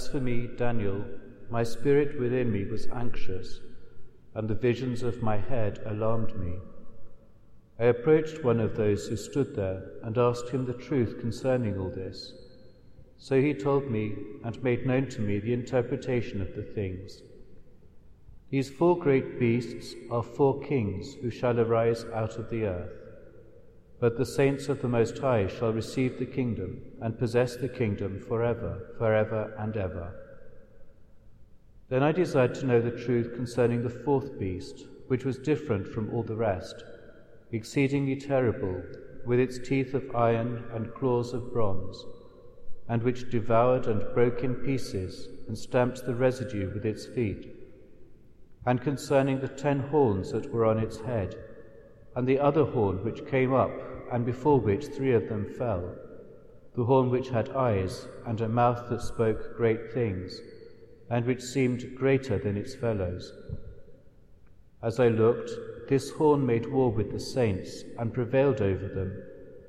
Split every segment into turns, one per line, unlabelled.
As for me, Daniel, my spirit within me was anxious, and the visions of my head alarmed me. I approached one of those who stood there and asked him the truth concerning all this. So he told me and made known to me the interpretation of the things. These four great beasts are four kings who shall arise out of the earth. But the saints of the Most High shall receive the kingdom and possess the kingdom forever, forever and ever. Then I desired to know the truth concerning the fourth beast, which was different from all the rest, exceedingly terrible, with its teeth of iron and claws of bronze, and which devoured and broke in pieces and stamped the residue with its feet, and concerning the ten horns that were on its head, and the other horn which came up, and before which three of them fell, the horn which had eyes and a mouth that spoke great things, and which seemed greater than its fellows. As I looked, this horn made war with the saints and prevailed over them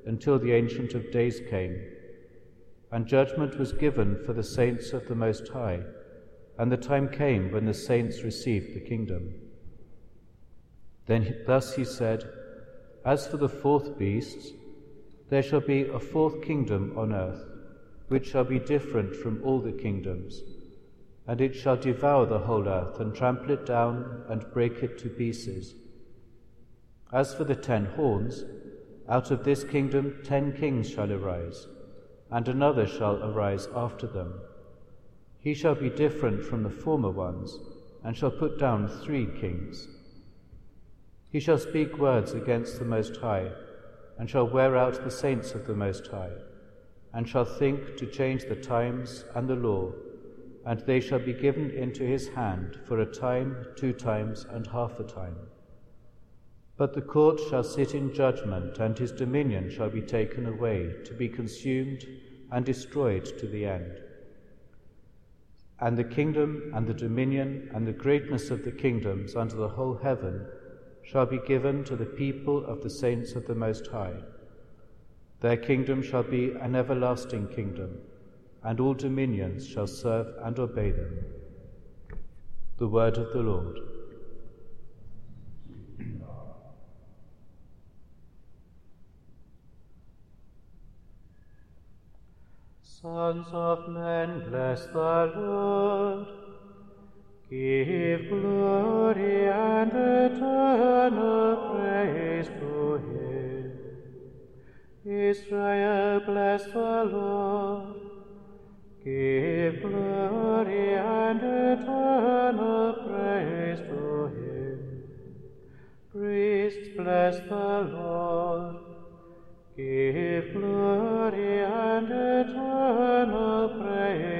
until the Ancient of Days came, and judgment was given for the saints of the Most High, and the time came when the saints received the kingdom. Then thus he said, As for the fourth beast, there shall be a fourth kingdom on earth, which shall be different from all the kingdoms, and it shall devour the whole earth and trample it down and break it to pieces. As for the ten horns, out of this kingdom ten kings shall arise, and another shall arise after them. He shall be different from the former ones, and shall put down three kings. He shall speak words against the Most High, and shall wear out the saints of the Most High, and shall think to change the times and the law and they shall be given into his hand for a time, two times, and half a time. But the court shall sit in judgment, and his dominion shall be taken away, to be consumed and destroyed to the end. And the kingdom and the dominion and the greatness of the kingdoms under the whole heaven shall be given to the people of the saints of the Most High. Their kingdom shall be an everlasting kingdom and all dominions shall serve and obey them. The word of the Lord. Sons of men, bless the Lord. Give glory and eternal praise to him. Israel, bless the Lord. Give glory and eternal praise to him. Priests, bless the Lord. Give glory and eternal praise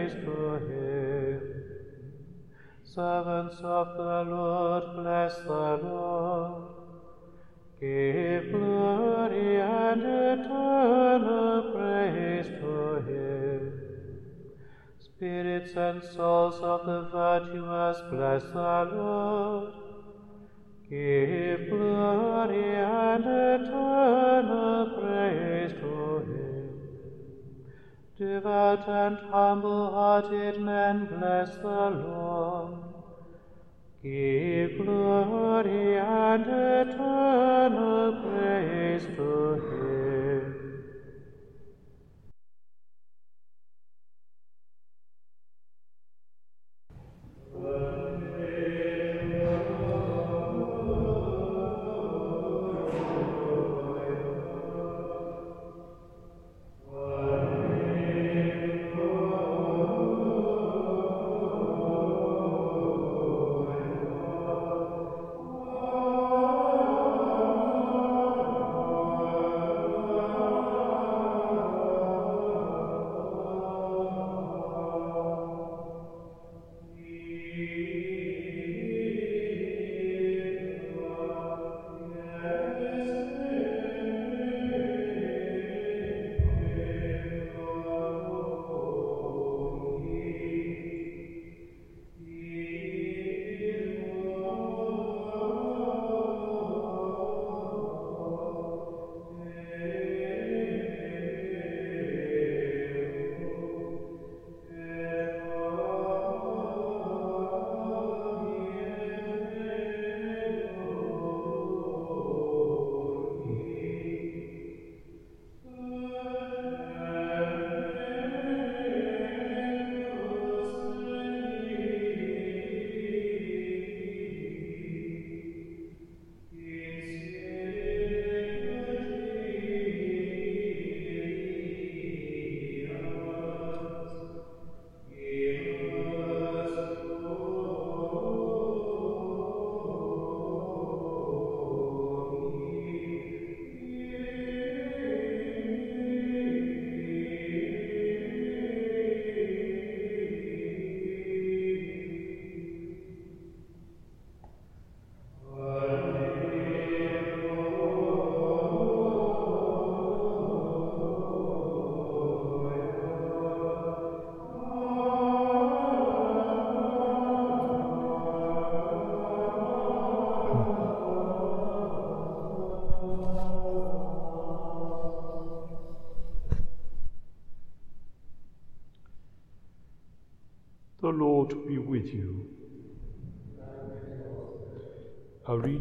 Servants of the Lord, bless the Lord. Give glory and eternal praise to him. Spirits and souls of the virtuous, bless the Lord. Give glory and eternal praise to him. Devout and humble-hearted men, bless the Lord. Give glory and eternal praise to him.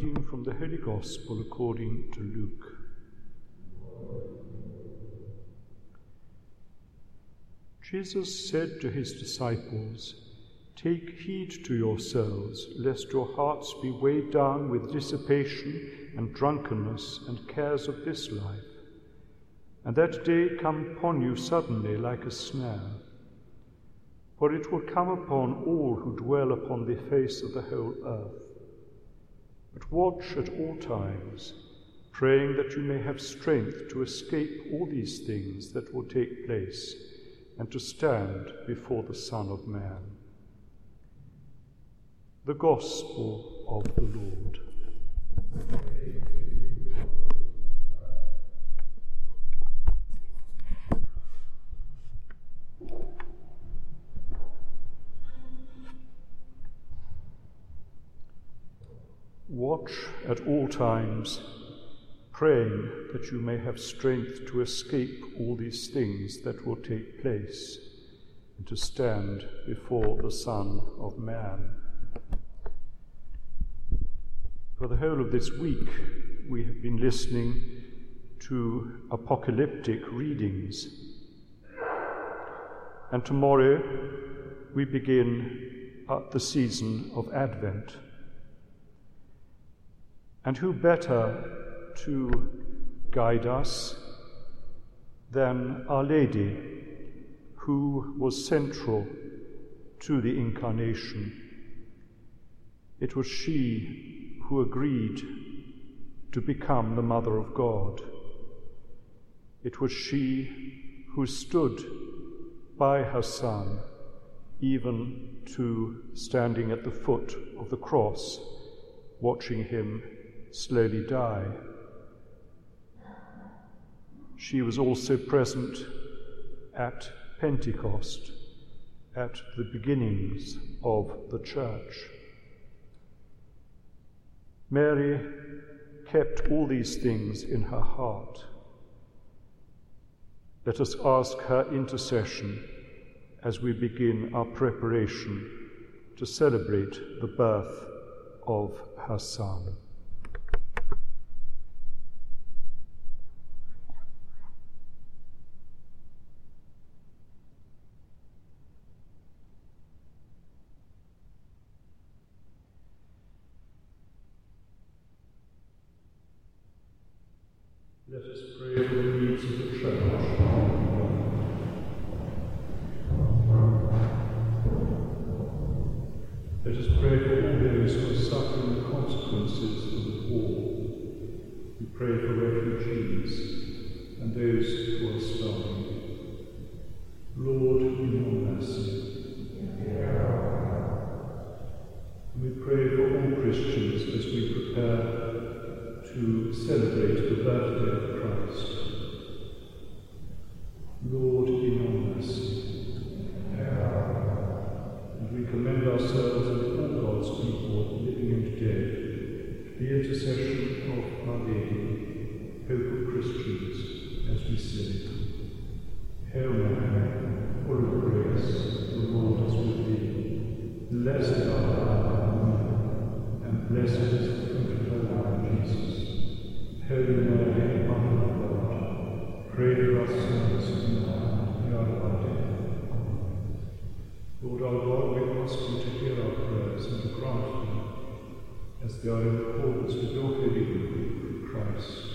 Reading from the Holy Gospel according to Luke. Jesus said to his disciples, Take heed to yourselves, lest your hearts be weighed down with dissipation and drunkenness and cares of this life, and that day come upon you suddenly like a snare. For it will come upon all who dwell upon the face of the whole earth. But watch at all times, praying that you may have strength to escape all these things that will take place and to stand before the Son of Man. The Gospel of the Lord. Watch at all times, praying that you may have strength to escape all these things that will take place and to stand before the Son of Man. For the whole of this week, we have been listening to apocalyptic readings. And tomorrow, we begin at the season of Advent. And who better to guide us than Our Lady, who was central to the Incarnation? It was she who agreed to become the Mother of God. It was she who stood by her Son, even to standing at the foot of the cross, watching him slowly die. She was also present at Pentecost, at the beginnings of the church. Mary kept all these things in her heart. Let us ask her intercession as we begin our preparation to celebrate the birth of her Son. Let us pray for the needs of the church. Let us pray for all those who are suffering the consequences of the war. We pray for Hail Mary, full of grace, the Lord is with thee. Blessed art thou among women, and blessed is the fruit of thy womb, Jesus. Holy Mary, Mother of God, pray for us sinners now and at the hour of our death. Lord our God, we ask you to hear our prayers and to grant them, as they are in accordance with your holy will, Christ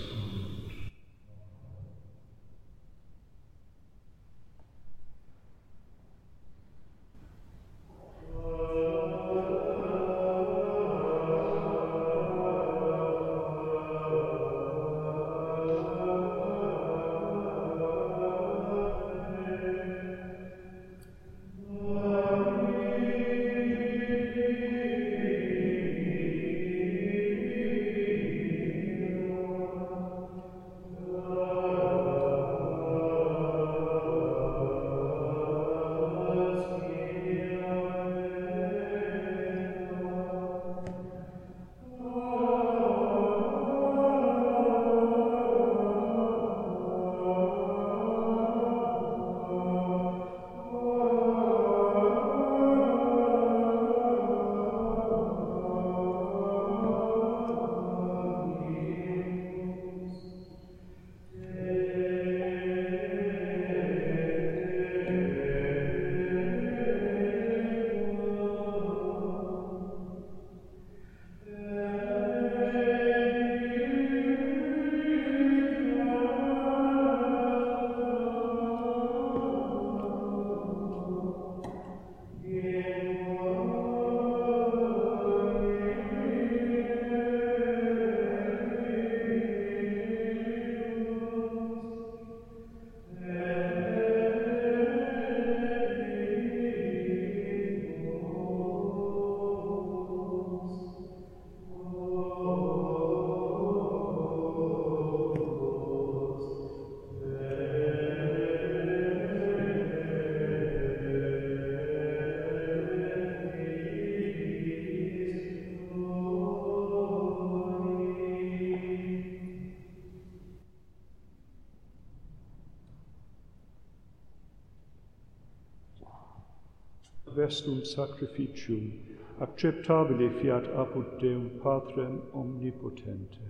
festum sacrificium, acceptabile fiat apud Deum Patrem omnipotentem.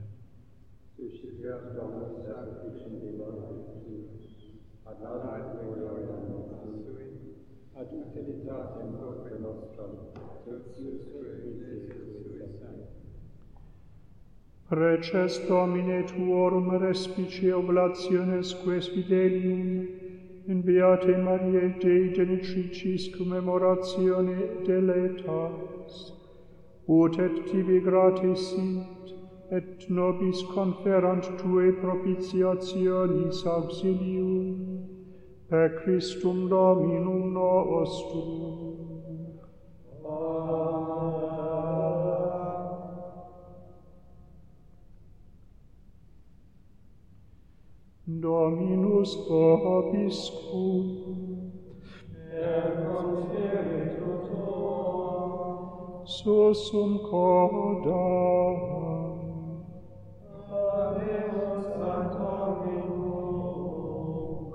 Durch die Herrschung und Sacrificium die ad lautem gloriam nostrum, ad utilitatem corpore nostrum, tertius
Reces Domine Tuorum respice oblationes ques fidelium, Beate Mariae Dei genitricis commemoratione deletas, ut et tibi gratis sint, et nobis conferant tue propitiationis auxilium, per Christum Dominum nostrum. Amen. Dominus obiscum.
Et con spiritu tuo.
Sussum codam.
Adeus ad Domino.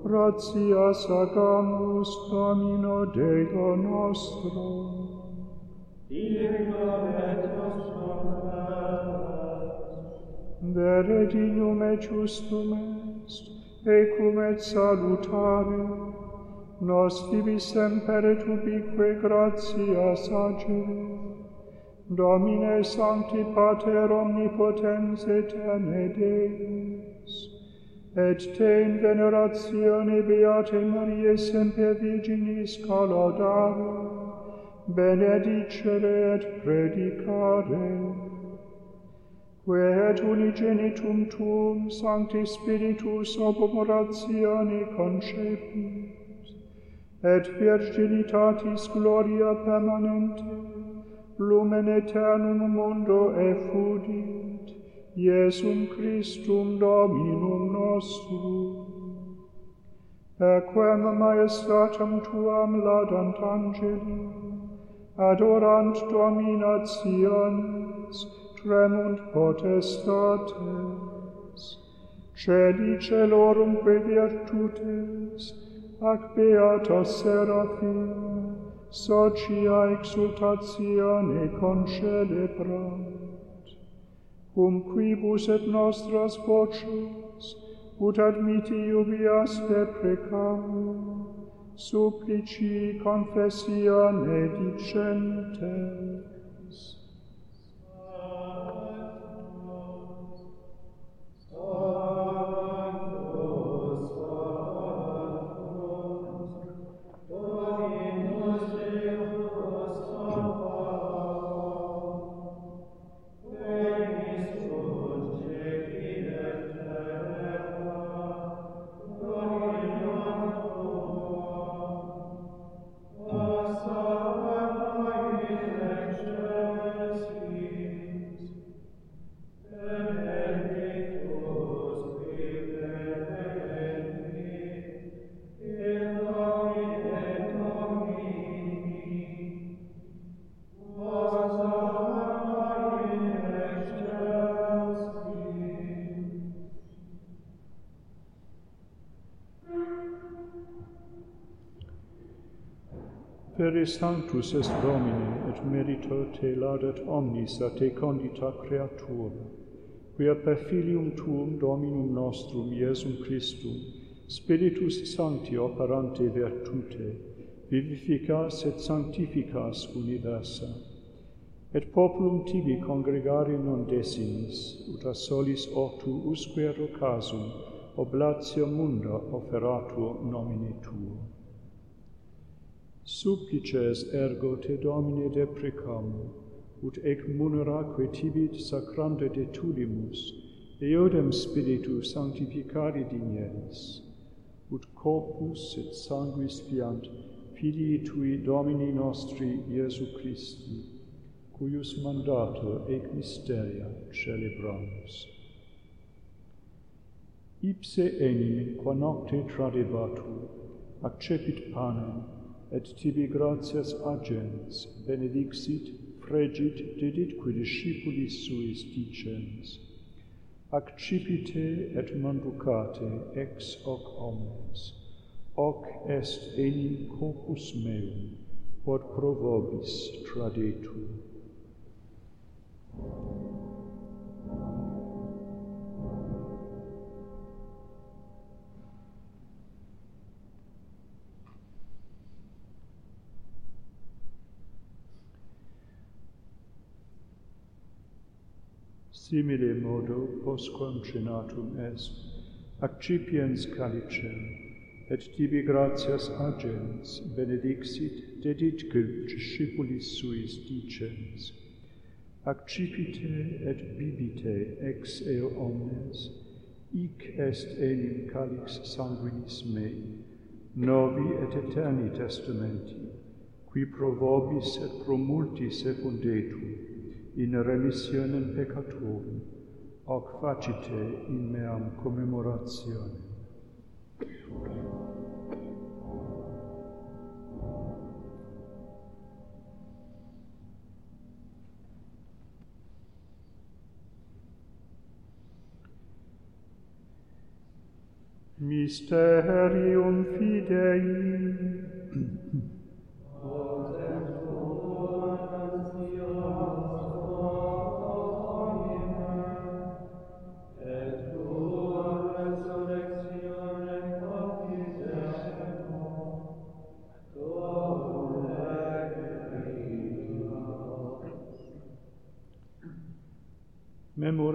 Gratias agamus Domino Deo nostro.
Dignum et nostrum
Vere dignum et justum est. Ecum et salutare, nos tibi semper et ubique gratia sagere, Domine Sancti Pater Omnipotens et Deus, et te in veneratione Beate Mariae Semper Virginis Calodare, benedicere et predicare, quae et unigenitum tuum sancti spiritus ob operatione concepit, et virginitatis gloria permanente lumen aeternum mundo effudit iesum christum dominum nostrum. Per quem maestatem tuam laudant angeli adorant dominationes tremund potestates, celi celorumque virtutes, ac beata seraphim, socia exultatione concelebrant, cum quibus et nostras voces, ut admiti iubias per precamum, supplici confessione dicentes. Peri sanctus est Domine, et merito te laudat omnis a te condita creatura, quia per filium tuum Dominum nostrum, Iesum Christum, Spiritus Sancti operante virtute, vivificas et sanctificas universa. Et populum tibi congregare non desinis, ut a solis ortu usque rocasum, oblatio munda offeratur nomine tuo. Supplices ergo te Domine deprecam, ut ec muneraque tibit sacrante detulimus, eodem spiritu sanctificari digneris, ut corpus et sanguis fiant Filii tui Domini nostri Iesu Christi, cuius mandato ec misteria celebramus. Ipse enim, qua nocte tradebatur, accepit panem, et tibi gratias agens benedixit, fregit, deditque discipulis suis dicens, accipite et manducate ex hoc omnes, hoc est enim corpus meum, quod pro vobis tradetur. simile modo postquam cenatum est, accipiens calicem, et tibi gratias agens benedixit, deditcum discipulis suis dicens, accipite et bibite ex eo omnes, ic est enim calix sanguinis mei, novi et eterni testamenti, qui pro vobis et pro multi secundetur in remissionem peccatorum, hoc facite in meam commemorationem. Mysterium Fidei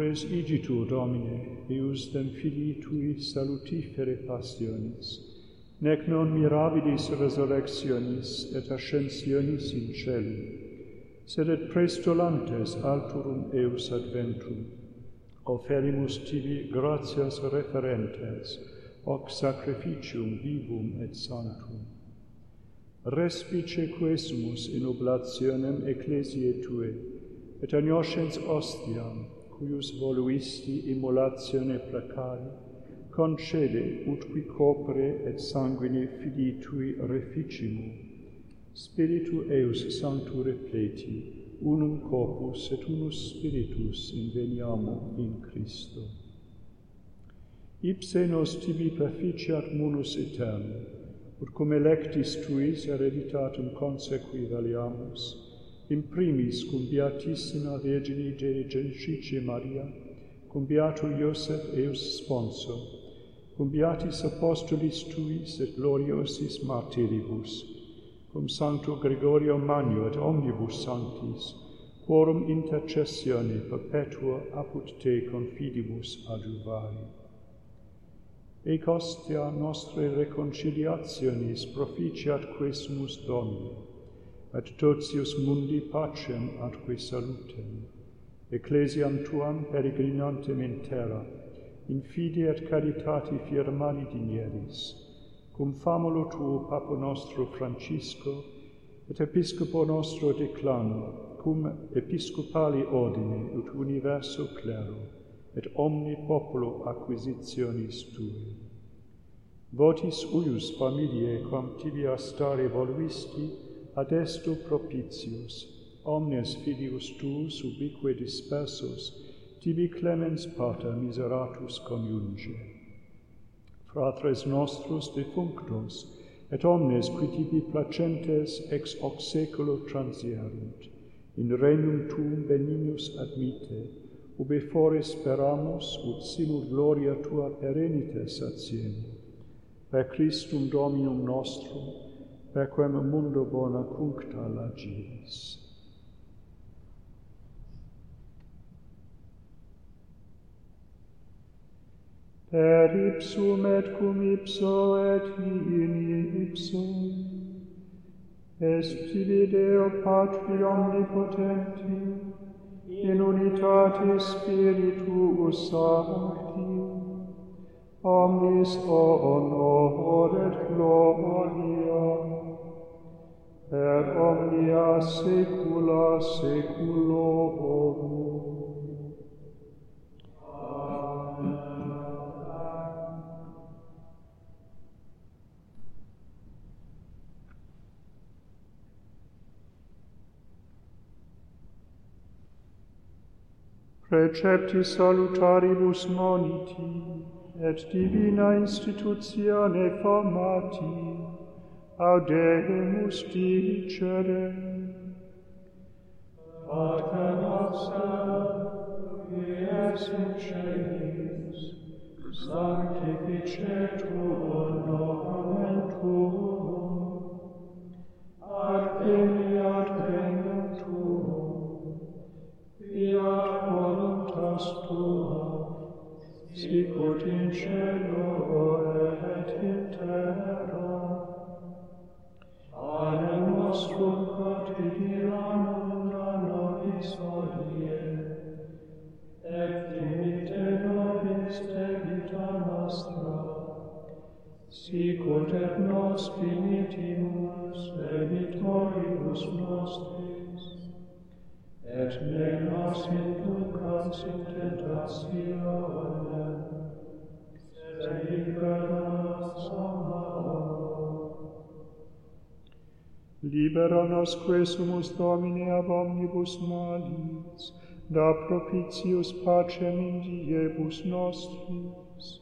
Mores igitur Domine, eusdem filii tui salutifere passionis, nec non mirabilis resurrectionis et ascensionis in celum, sed et prestolantes alturum eus adventum, offerimus tibi gratias referentes, hoc sacrificium vivum et sanctum. Respice quesumus in oblationem ecclesiae tue, et agnoscens ostiam, cuius voluisti immolatione placari, concede ut qui copre et sanguine filii tui reficimu, Spiritu eus sanctu repleti, unum corpus et unus spiritus inveniamo in Christo. Ipse nos tibi perficiat munus aeternum, ut cum electis tuis hereditatum consequi valiamus, in primis cum beatissima Virgini Dei Genitrice Maria, cum beato Iosef eus sponso, cum beatis apostolis tuis et gloriosis martyribus, cum sancto Gregorio Magno et omnibus sanctis, quorum intercessione perpetua apud te confidibus adjuvari. Ec ostia nostre reconciliationis proficiat quesumus Domini, et totius mundi pacem atque salutem. Ecclesiam tuam peregrinantem in terra, in fide et caritati firmani dinieris, cum famulo tuo Papo nostro Francisco, et Episcopo nostro Declano, cum Episcopali ordine ut universo clero, et omni populo acquisitionis tui. Votis uius familiae quam tibia stare voluisti, ad estu propitius, omnes filius tuus ubique dispersos, tibi clemens pater miseratus coniunge. Fratres nostros defunctos, et omnes qui tibi placentes ex hoc seculo transierunt, in regnum tuum benignus admite, ube fore speramus, ut simul gloria tua perenite satiemur. Per Christum Dominum nostrum, per quem mundo bona cuncta lagis. Per ipsum et cum ipso et in ipso, est Deo Patri Omnipotenti, in unitate Spiritus Sancti, omnis honor et gloria, per omnia saecula saeculorum. precepti salutaribus moniti, et divina institutione formati, audemus dicere.
Pater nostra, qui es in celis, sanctificetur nomen tuum, ad iliad regnum tuum, fiat voluntas tua, sicut in cielo et in terra, nostrum quotidianum a nobis hodie, et dimitte nobis debita nostra, sicut et nos finitimus debitoribus nostris, et ne nos inducas in tentationem, sed libera
Libera nos sumus Domine ab omnibus malis, da propitius pacem in diebus nostris,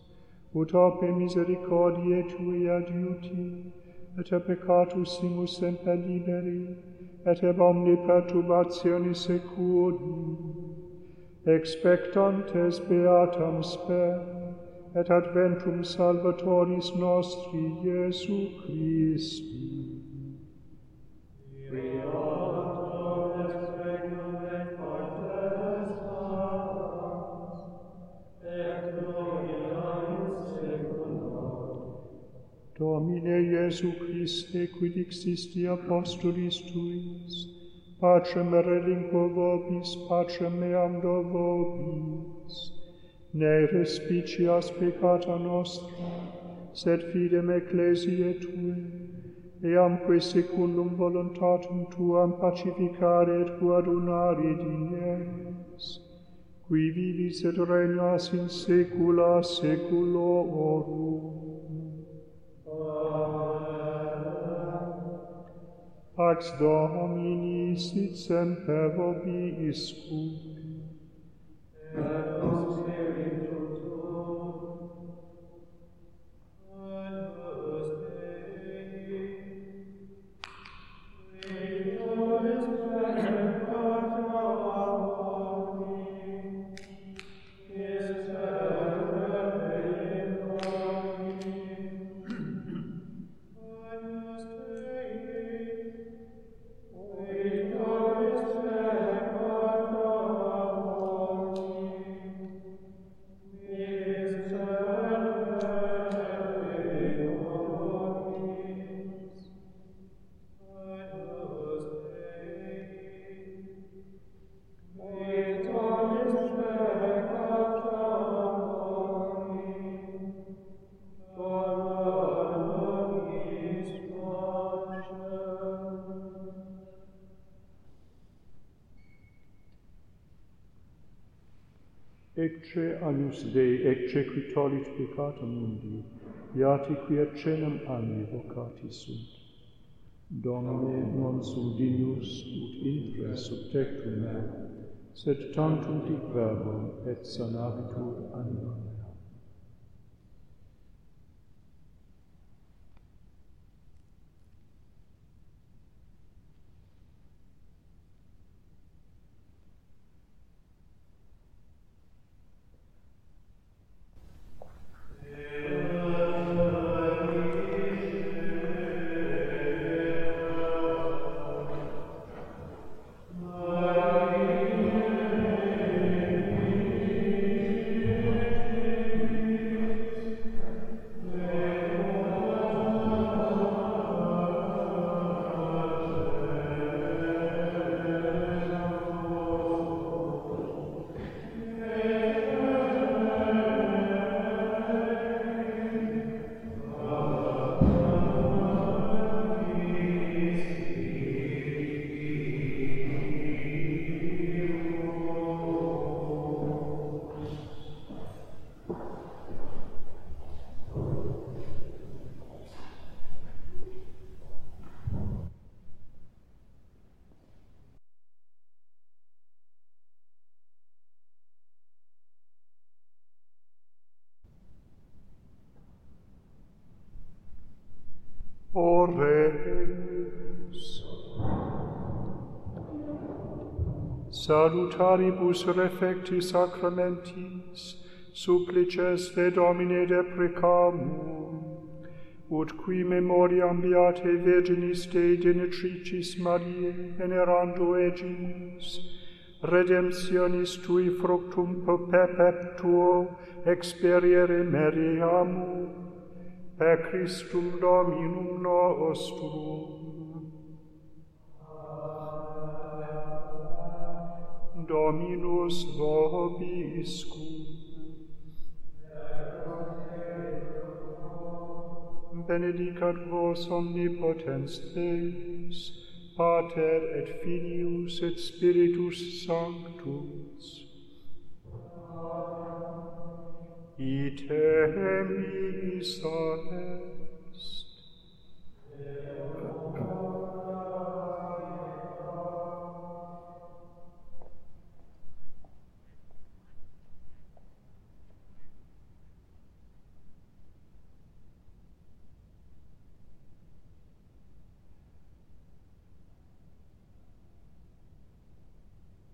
ut ope misericordiae tui adiuti, et a peccatus simus semper liberi, et ab omni perturbatione securi, expectantes beatam sper, et adventum salvatoris nostri Iesu Christi. Domine Iesu Christe, quid dixisti apostolis tuis, pacem relinquo vobis, pacem meam do vobis, ne respicias peccata nostra, sed fidem ecclesiae tue, eamque secundum voluntatum tuam pacificare et coadunare dies, qui vivis et regnas in saecula saeculorum. Pax Domini sit semper vobiscum.
Et
ecce agnus Dei, ecce qui tollit peccata mundi, iati qui ad cenam anni vocati sunt. Domine non sudinius ut intre sub tectum mea, sed tantum dic verbum et sanabitur animam. salutaribus refecti sacramentis, supplices de Domine deprecamur, ut qui memoriam beatae Virginis Dei Genetricis Mariae venerando egimus, redemptionis tui fructum perpetuo experiere meriamu, per Christum Dominum nostrum. Dominus vobiscum. Benedicat vos omnipotens Deus, Pater et Filius et Spiritus Sanctus. Ite mi Israel,